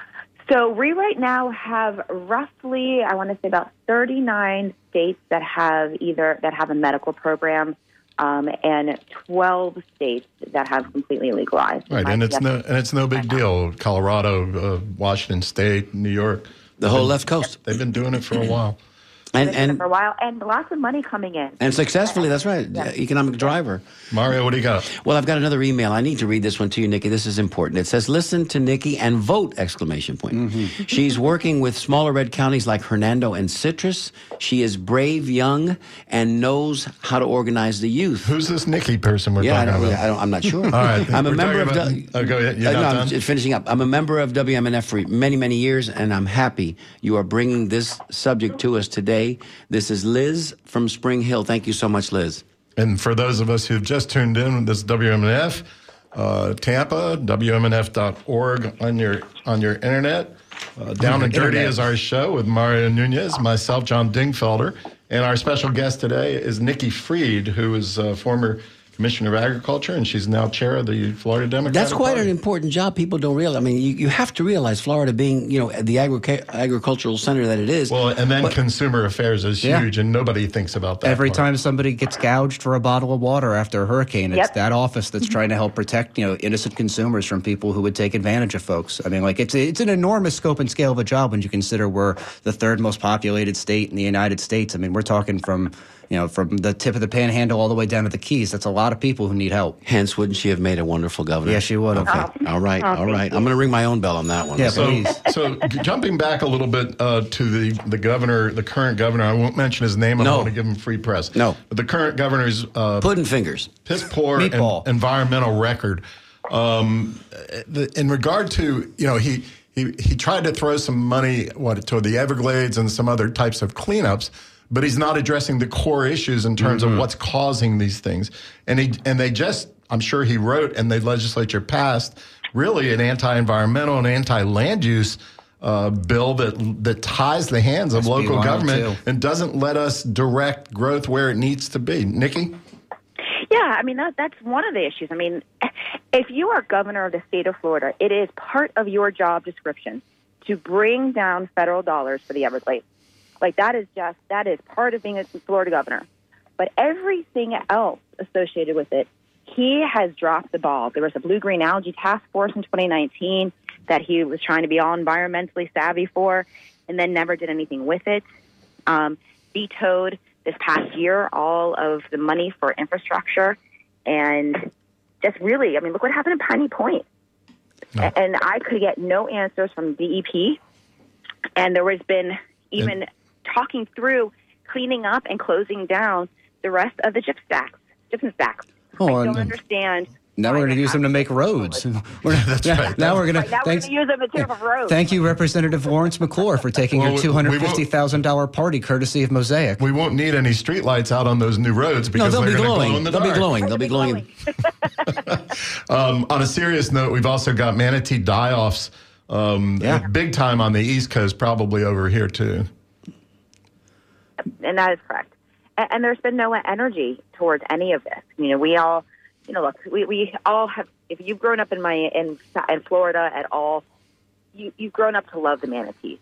So we right now have roughly, I want to say about 39 states that have either that have a medical program, um, and 12 states that have completely legalized. Right, and it's no and it's no big deal. Colorado, uh, Washington State, New York, The whole left coast. they've been doing it for a while. And, and, for a while, and lots of money coming in. and successfully, that's right. Yeah. Economic driver. Mario, what do you got? Well, I've got another email. I need to read this one to you, Nikki. This is important. It says, "Listen to Nikki and vote!" Exclamation point. Mm-hmm. She's working with smaller red counties like Hernando and Citrus. She is brave, young, and knows how to organize the youth. Who's this Nikki person we're Yeah, I talking don't, about? I don't, I'm not sure. All right, I'm a we're member of. talking about- W- oh, go ahead. You're Uh, no, I'm just finishing up. I'm a member of WMNF for many, many years, and I'm happy you are bringing this subject to us today. This is Liz from Spring Hill. Thank you so much, Liz. And for those of us who've just tuned in, this is WMNF uh, Tampa, WMNF.org on your on your internet. Uh, Down and Dirty Internet. is our show with Mario Nunez, myself, John Dingfelder, and our special guest today is Nikki Fried, who is a former Commissioner of Agriculture, and she's now chair of the Florida Democratic That's quite Party. an important job. People don't realize. I mean, you, you have to realize Florida being, you know, the agric- agricultural center that it is. Well, and then But- consumer affairs is Yeah. huge, and nobody thinks about that. Every part. time somebody gets gouged for a bottle of water after a hurricane, it's Yep. that office that's trying to help protect you know innocent consumers from people who would take advantage of folks. I mean, like it's it's an enormous scope and scale of a job when you consider we're the third most populated state in the United States. I mean, we're talking from you know from the tip of the Panhandle all the way down to the Keys. That's a lot of people who need help. Hence, wouldn't she have made a wonderful governor? Yes, she would have. Okay. All right. Oh, all thank right. you. I'm going to ring my own bell on that one. Yeah, So, please. so jumping back a little bit uh, to the, the governor, the current governor, I won't mention his name. I No. don't want to give him free press. No. But the current governor's uh, Pudding fingers. piss poor en- environmental record. Um, the, in regard to, you know, he, he, he tried to throw some money what, toward the Everglades and some other types of cleanups, but he's not addressing the core issues in terms of what's causing these things. And he and they just, I'm sure he wrote and the legislature passed really an anti-environmental and anti-land use uh, bill that that ties the hands of SB local 102. government and doesn't let us direct growth where it needs to be. Nikki? Yeah, I mean that that's one of the issues. I mean, if you are governor of the state of Florida, it is part of your job description to bring down federal dollars for the Everglades. Like that is just that is part of being a Florida governor. But everything else associated with it, he has dropped the ball. There was a blue green algae task force in 2019 that he was trying to be all environmentally savvy for, and then never did anything with it. Um, vetoed this past year all of the money for infrastructure, and just really, I mean, look what happened in Piney Point. No. And I could get no answers from DEP, and there has been even talking through cleaning up and closing down the rest of the gypsum stacks. Gypsum stacks. Oh, I don't understand. Now we're going to they use them to make roads. We're That's now, right. Now we're going Right, now we're going to use them material for roads. Thank you, Representative Lawrence McClure, for taking Well, your we- two we won't- hundred fifty thousand dollar party courtesy of Mosaic. We won't need any streetlights out on those new roads No, because they'll they're be going to glow glowing. in the They'll be glowing. They'll be glowing. Um, on a serious note, we've also got manatee die-offs, um, Yeah. big time on the East Coast, probably over here too. And that is correct. And, and there's been no energy towards any of this. You know, we all, you know, look, we, we all have. If you've grown up in my in in Florida at all, you you've grown up to love the manatees,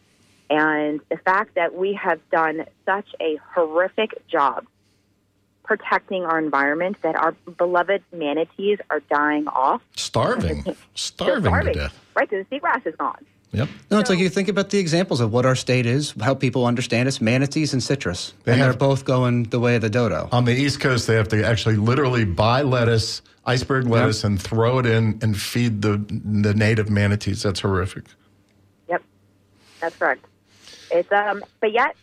and the fact that we have done such a horrific job protecting our environment that our beloved manatees are dying off. Starving, They're starving, to death. right? Because the seagrass is gone. Yep. No, it's like you think about the examples of what our state is, how people understand us, manatees and citrus. They and have- they're both going the way of the dodo. On the East Coast, they have to actually literally buy lettuce, iceberg lettuce, and throw it in and feed the the native manatees. That's horrific. Yep, that's correct. It's um, but yet,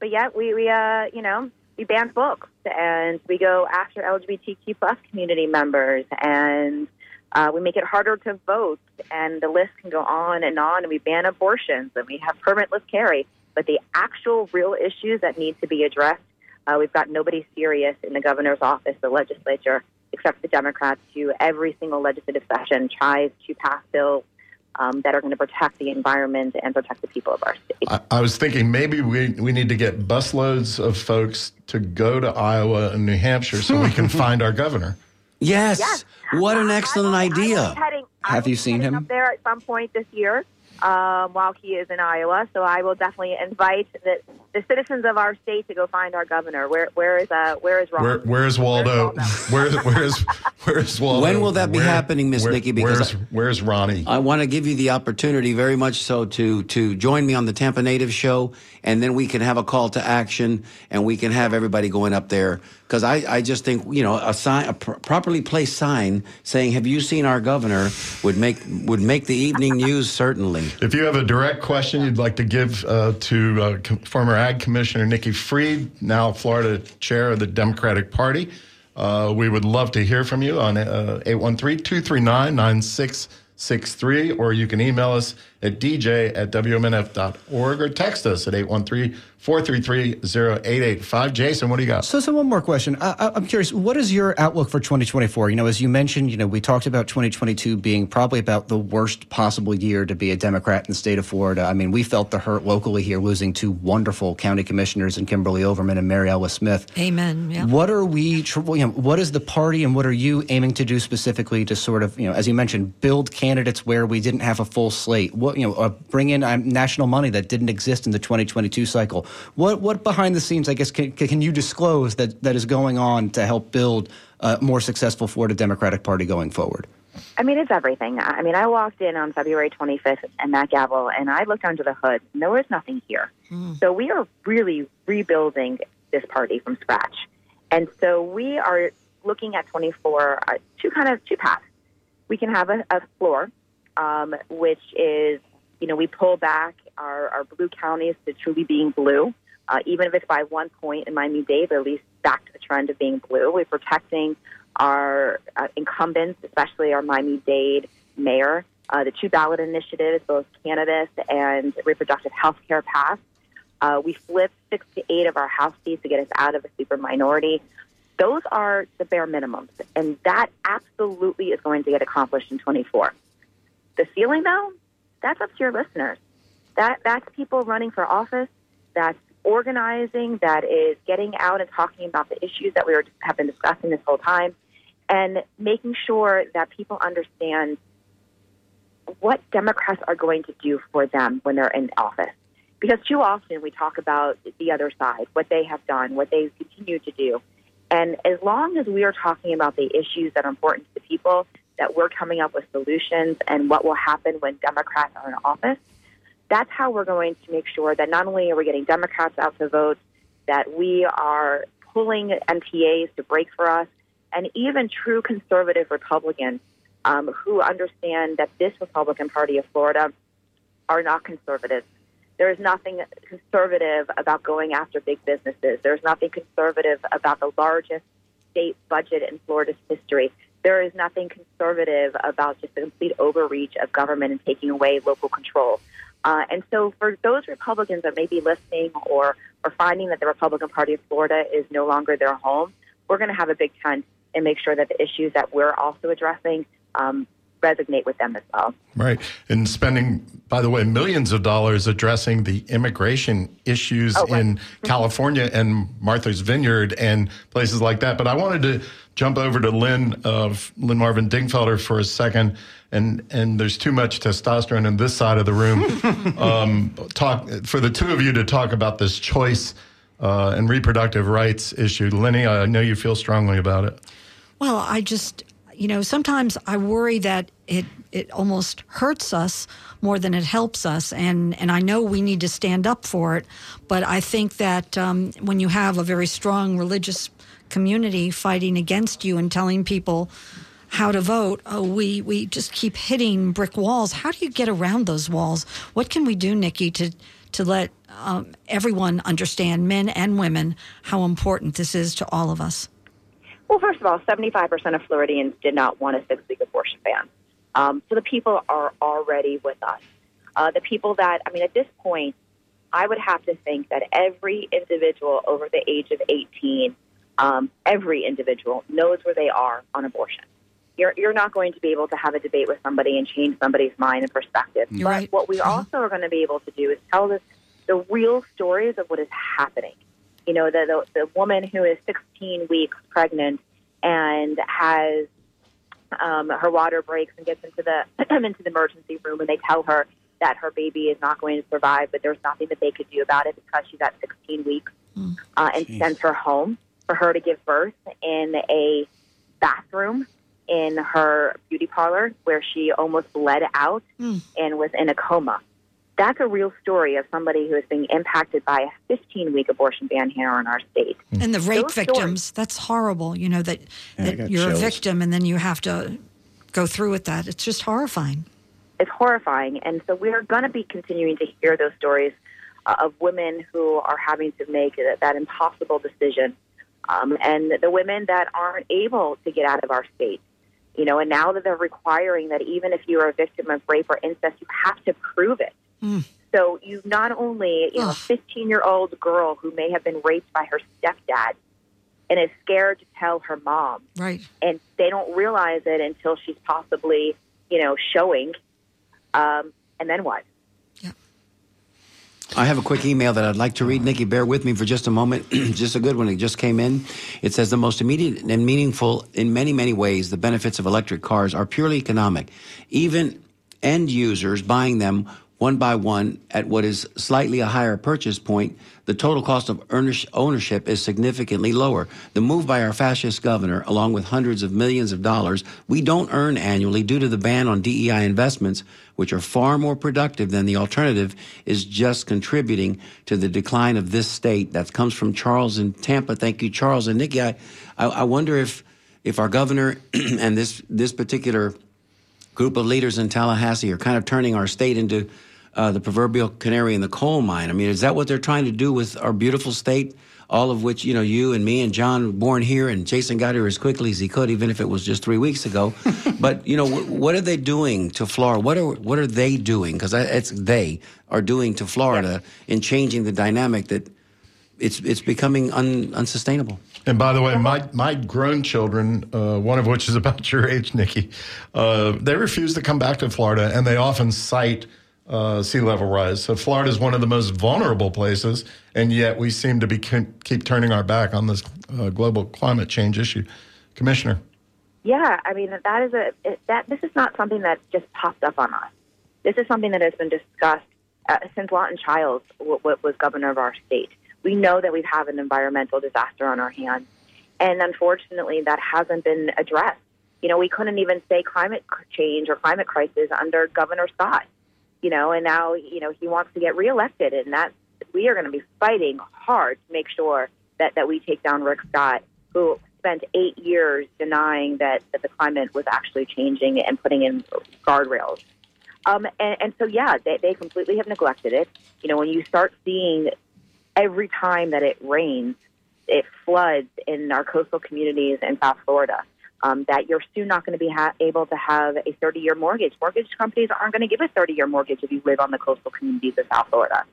but yet we we uh, you know, we ban books and we go after LGBTQ plus community members and uh, we make it harder to vote and the list can go on and on and we ban abortions and we have permitless carry. But the actual real issues that need to be addressed, uh, we've got nobody serious in the governor's office, the legislature, except the Democrats, who every single legislative session tries to pass bills um, that are going to protect the environment and protect the people of our state. I, I was thinking maybe we, we need to get busloads of folks to go to Iowa and New Hampshire so we can find our governor. Yes. Yes. What an excellent I I idea. be heading- Have you seen him? Up there at some point this year um, while he is in Iowa. So I will definitely invite the, the citizens of our state to go find our governor. Where where is uh where is Ron? Where, where's Waldo? Where's where's where's Waldo? When will that be happening, Miss Nikki? Because where's, I- where's Ronnie? I want to give you the opportunity very much so to to join me on the Tampa Native Show, and then we can have a call to action, and we can have everybody going up there. Because I, I just think you know a sign, a pr- properly placed sign saying "Have you seen our governor?" would make would make the evening news certainly. If you have a direct question you'd like to give uh, to uh, com- former Ag Commissioner Nikki Fried, now Florida Chair of the Democratic Party, uh, we would love to hear from you on uh, 813 239 9663, or you can email us at dj at wmnf.org or text us at 813 433 0885. Jason, what do you got? So, so one more question. I, I- I'm curious, what is your outlook for 2024? You know, as you mentioned, you know, we talked about 2022 being probably about the worst possible year to be a Democrat in the state of Florida. I mean, we felt the hurt locally here, losing two wonderful county commissioners in Kimberly Overman and Mariella Smith. Amen. Yeah. What are we, you know, what is the party and what are you aiming to do specifically to sort of, you know, as you mentioned, build candidates where we didn't have a full slate? What, you know, uh, bring in um, national money that didn't exist in the 2022 cycle? What, what behind the scenes, I guess, can, can you disclose that, that is going on to help build a more successful Florida Democratic Party going forward? I mean, it's everything. I mean, I walked in on February 25th and that gavel, and I looked under the hood. and There was nothing here. So we are really rebuilding this party from scratch. And so we are looking at 24, uh, two kind of two paths. We can have a, a floor, um, which is, you know, we pull back our, our blue counties to truly being blue. Uh, even if it's by one point in Miami Dade, at least back to the trend of being blue. We're protecting our uh, incumbents, especially our Miami Dade mayor. Uh, the two ballot initiatives, both cannabis and reproductive health care passed. Uh, we flipped six to eight of our House seats to get us out of a super minority. Those are the bare minimums, and that absolutely is going to get accomplished in 24. The ceiling, though, that's up to your listeners. That that's people running for office. That's organizing. That is getting out and talking about the issues that we were, have been discussing this whole time, and making sure that people understand what Democrats are going to do for them when they're in office. Because too often we talk about the other side, what they have done, what they continue to do. And as long as we are talking about the issues that are important to the people, that we're coming up with solutions and what will happen when Democrats are in office, that's how we're going to make sure that not only are we getting Democrats out to vote, that we are pulling NPAs to break for us, and even true conservative Republicans um, who understand that this Republican Party of Florida are not conservative. There is nothing conservative about going after big businesses. There's nothing conservative about the largest state budget in Florida's history. There is nothing conservative about just the complete overreach of government and taking away local control. Uh, and so, for those Republicans that may be listening or, or finding that the Republican Party of Florida is no longer their home, we're going to have a big tent and make sure that the issues that we're also addressing um, resonate with them as well. Right. And spending, by the way, millions of dollars addressing the immigration issues Oh, right. in California and Martha's Vineyard and places like that. But I wanted to jump over to Lynn of Lynn Marvin Dingfelder for a second. And, and there's too much testosterone in this side of the room. um, talk for the two of you to talk about this choice uh, and reproductive rights issue. Lenny, I know you feel strongly about it. Well, I just, you know, sometimes I worry that it it almost hurts us more than it helps us, and and I know we need to stand up for it, but I think that um, when you have a very strong religious community fighting against you and telling people how to vote, oh, we we just keep hitting brick walls. How do you get around those walls? What can we do, Nikki, to to let um, everyone understand, men and women, how important this is to all of us? Well, first of all, 75% of Floridians did not want a six week abortion ban. Um, so the people are already with us. Uh, the people that, I mean, at this point, I would have to think that every individual over the age of 18, um, every individual knows where they are on abortion. You're, you're not going to be able to have a debate with somebody and change somebody's mind and perspective. You're but right. what we also are going to be able to do is tell this, the real stories of what is happening. You know, the, the, the woman who is 16 weeks pregnant and has um, her water breaks and gets into the into the emergency room, and they tell her that her baby is not going to survive, but there's nothing that they could do about it because she's at 16 weeks, uh, and sends her home for her to give birth in a bathroom in her beauty parlor where she almost bled out and was in a coma. That's a real story of somebody who is being impacted by a 15 week abortion ban here in our state. And the rape Those victims, that's horrible, you know, that, I that got you're chills. a victim and then you have to go through with that. It's just horrifying. it's horrifying. And so we're going to be continuing to hear those stories uh, of women who are having to make that, that impossible decision, um, and the women that aren't able to get out of our state. You know, and now that they're requiring that even if you are a victim of rape or incest, you have to prove it. So you not only, you know, a 15 year old girl who may have been raped by her stepdad and is scared to tell her mom Right. and they don't realize it until she's possibly, you know, showing. Um, and then what? Yeah. I have a quick email that I'd like to read. Nikki, bear with me for just a moment. just a good one. It just came in. It says the most immediate and meaningful, in many, many ways, the benefits of electric cars are purely economic. Even end users buying them one by one at what is slightly a higher purchase point, the total cost of ownership is significantly lower. The move by our fascist governor, along with hundreds of millions of dollars we don't earn annually due to the ban on DEI investments, which are far more productive than the alternative, is just contributing to the decline of this state. That comes from Charles in Tampa. Thank you, Charles. And Nikki, I, I, I wonder if, if our governor and this, this particular group of leaders in Tallahassee are kind of turning our state into uh, the proverbial canary in the coal mine. I mean, is that what they're trying to do with our beautiful state? All of which, you know, you and me and John were born here, and Jason got here as quickly as he could, even if it was just three weeks ago. but you know, wh- what are they doing to Florida? What are what are they doing? Because it's they are doing to Florida in changing the dynamic that it's it's becoming un, unsustainable. And by the way, my, my grown children, uh, one of which is about your age, Nikki, uh, they refuse to come back to Florida, and they often cite uh, sea level rise. So Florida is one of the most vulnerable places, and yet we seem to be keep turning our back on this uh, global climate change issue. Commissioner. Yeah, I mean that is a that this is not something that just popped up on us. This is something that has been discussed uh, since Lawton Chiles w- w- was governor of our state. We know that we have an environmental disaster on our hands, and unfortunately, that hasn't been addressed. You know, we couldn't even say climate change or climate crisis under Governor Scott. You know, and now you know he wants to get reelected, and that we are going to be fighting hard to make sure that that we take down Rick Scott, who spent eight years denying that, that the climate was actually changing and putting in guardrails. Um, and, and so, yeah, they, they completely have neglected it. You know, when you start seeing every time that it rains, it floods in our coastal communities in South Florida, um, that you're soon not going to be ha- able to have a 30 year mortgage. Mortgage companies aren't going to give a 30 year mortgage if you live on the coastal communities of South Florida.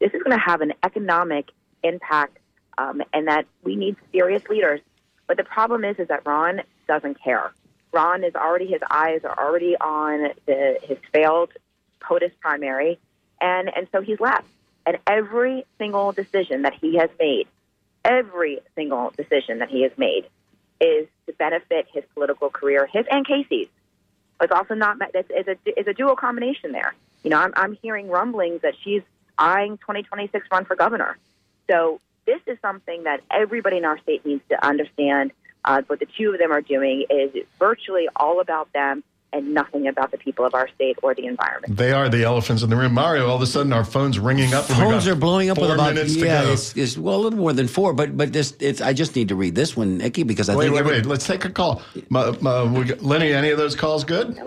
This is going to have an economic impact, um, and that we need serious leaders but the problem is, is that Ron doesn't care. Ron is already his eyes are already on the, his failed POTUS primary, and and so he's left. And every single decision that he has made, every single decision that he has made, is to benefit his political career, his and Casey's. It's also not it's, it's a it's a dual combination there. You know, I'm I'm hearing rumblings that she's eyeing 2026 run for governor. So this is something that everybody in our state needs to understand. Uh, what the two of them are doing is virtually all about them and nothing about the people of our state or the environment. They are the elephants in the room. Mario, all of a sudden our phones ringing up. Phones are blowing up Four with about minutes yeah, to go. it's, it's well a little more than four, but but this it's I just need to read this one, Nikki, because I wait, think wait, every- wait. Let's take a call. Ma, ma, we got, Lenny, any of those calls good?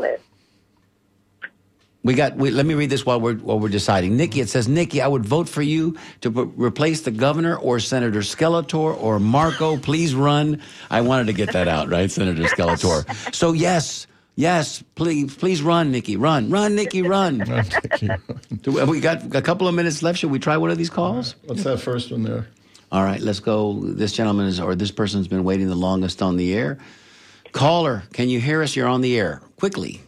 We got. We, let me read this while we're while we're deciding. Nikki, it says, Nikki, I would vote for you to p- replace the governor or Senator Skeletor or Marco. Please run. I wanted to get that out, right, Senator Skeletor. So yes, yes, please, please run, Nikki, run, run, Nikki, run. Do we- we got a couple of minutes left. Should we try one of these calls? What's that first one there? All right, let's go. This gentleman is, or this person's been waiting the longest on the air. Caller, can you hear us? You're on the air. Quickly.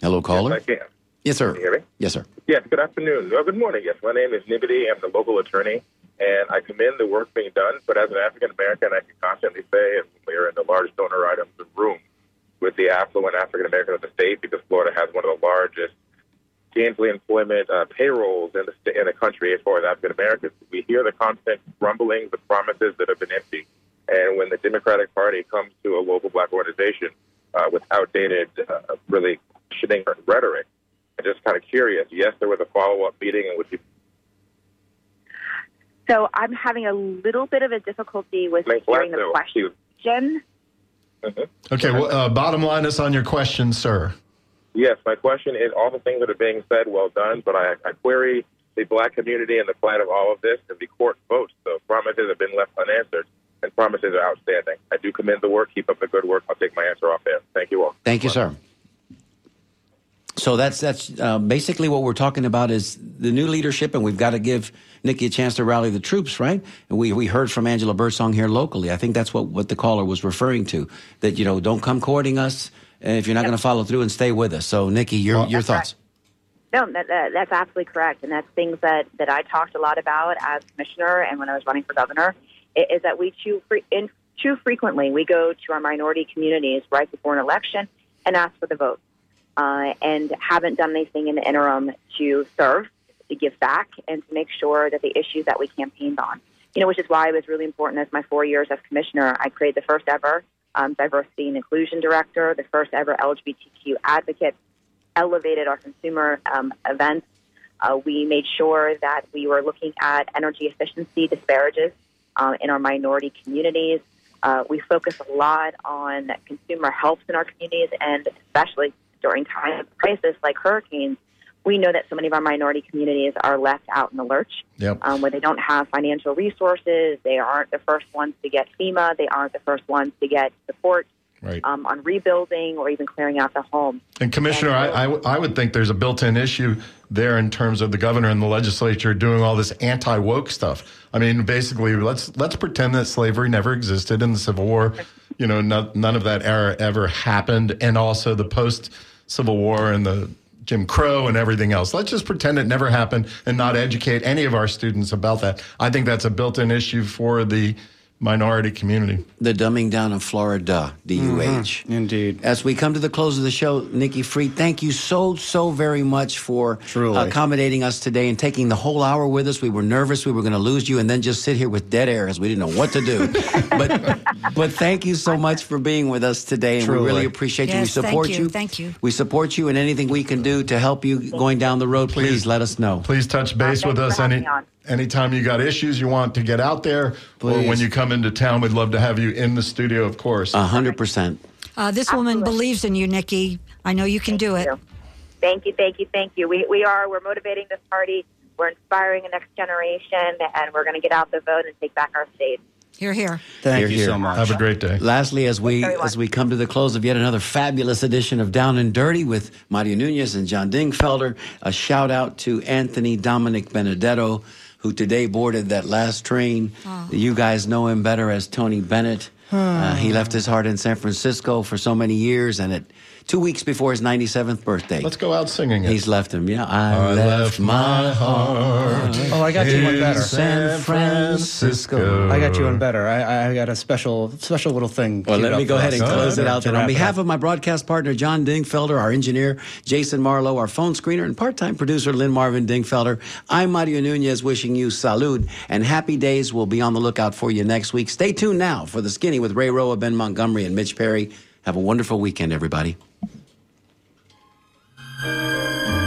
Hello, caller. Yes, I can. Yes, sir. Can you hear me? Yes, sir. Yes, good afternoon. Well, good morning. Yes, my name is Nibbity. I'm the local attorney, and I commend the work being done. But as an African American, I can constantly say, and we're in the large donor items room with the affluent African American of the state because Florida has one of the largest gainfully employment uh, payrolls in the in the country as far as African Americans. We hear the constant rumblings, the promises that have been empty, and when the Democratic Party comes to a local black organization uh, with outdated, uh, really questioning rhetoric, I'm just kind of curious. Yes, there was a follow up meeting in which you So I'm having a little bit of a difficulty with hearing the No, question. Okay, well, uh, bottom line is on your question, sir. Yes, my question is all the things that are being said, well done, but I, I query the black community and the plight of all of this and the court votes. The promises have been left unanswered, and promises are outstanding. I do commend the work. Keep up the good work. I'll take my answer off there. Thank you all. Thank you, sir. So that's that's uh, basically what we're talking about is the new leadership, and we've got to give Nikki a chance to rally the troops, right? And we we heard from Angela Birdsong here locally. I think that's what what the caller was referring to. That you know, don't come courting us uh, if you're not going to follow through and stay with us. So, Nikki, your your That's thoughts? No, that, that, that's absolutely correct, and that's things that, that I talked a lot about as commissioner and when I was running for governor. i- Is that we too fre- in, too frequently we go to our minority communities right before an election and ask for the vote, uh, and haven't done anything in the interim to serve, to give back, and to make sure that the issues that we campaigned on, you know, which is why it was really important as my four years as commissioner, I created the first ever um, diversity and inclusion director, the first ever LGBTQ advocate elevated our consumer um, events. Uh, we made sure that we were looking at energy efficiency disparages uh, in our minority communities. Uh, we focus a lot on consumer health in our communities, and especially during times of crisis like hurricanes, we know that so many of our minority communities are left out in the lurch, Yep. um, where they don't have financial resources. They aren't the first ones to get FEMA. They aren't the first ones to get support Right. um, on rebuilding or even clearing out the home. And Commissioner, I I would think there's a built-in issue there in terms of the governor and the legislature doing all this anti-woke stuff. I mean, basically, let's let's pretend that slavery never existed in the Civil War. You know, no, none of that era ever happened, and also the post-Civil War and the Jim Crow and everything else. Let's just pretend it never happened and not educate any of our students about that. I think that's a built-in issue for the minority community. The dumbing down of Florida, DUH. Indeed. As we come to the close of the show, Nikki Fried, thank you so, so very much for Truly. accommodating us today and taking the whole hour with us. We were nervous we were going to lose you and then just sit here with dead air as we didn't know what to do. but but thank you so much for being with us today, and we really appreciate you. Yes, we thank support you, thank you. We support you, and anything we can do to help you going down the road, please, let us know. Please touch base Uh, with us for any on. Anytime you got issues you want to get out there, or when you come into town. We'd love to have you in the studio, of course. A hundred percent. Uh, this woman Absolutely. believes in you, Nikki. I know you can do it. Thank you, thank you, thank you. We, we are, we're motivating this party. We're inspiring the next generation, and we're going to get out the vote and take back our state. Here, here. Thank Here, you here. so much. have a great day. Lastly, as we as we come to the close of yet another fabulous edition of Down and Dirty with Mario Nunez and John Dingfelder, a shout out to Anthony Dominic Benedetto, who today boarded that last train. You guys know him better as Tony Bennett. Uh, he left his heart in San Francisco for so many years, and it two weeks before his 97th birthday. Let's go out singing it. He's left him. Yeah, I, I left my heart. Oh, I got you one in better. San Francisco. I got you one better. I, I got a special special little thing. Well, let me go ahead us and to- close it out. Then, on behalf of my broadcast partner John Dingfelder, our engineer Jason Marlowe, our phone screener and part-time producer Lynn Marvin Dingfelder, I'm Mario Nunez, wishing you salud and happy days. We'll be on the lookout for you next week. Stay tuned now for the Skinny with Ray Roa, Ben Montgomery, and Mitch Perry. Have a wonderful weekend, everybody. Música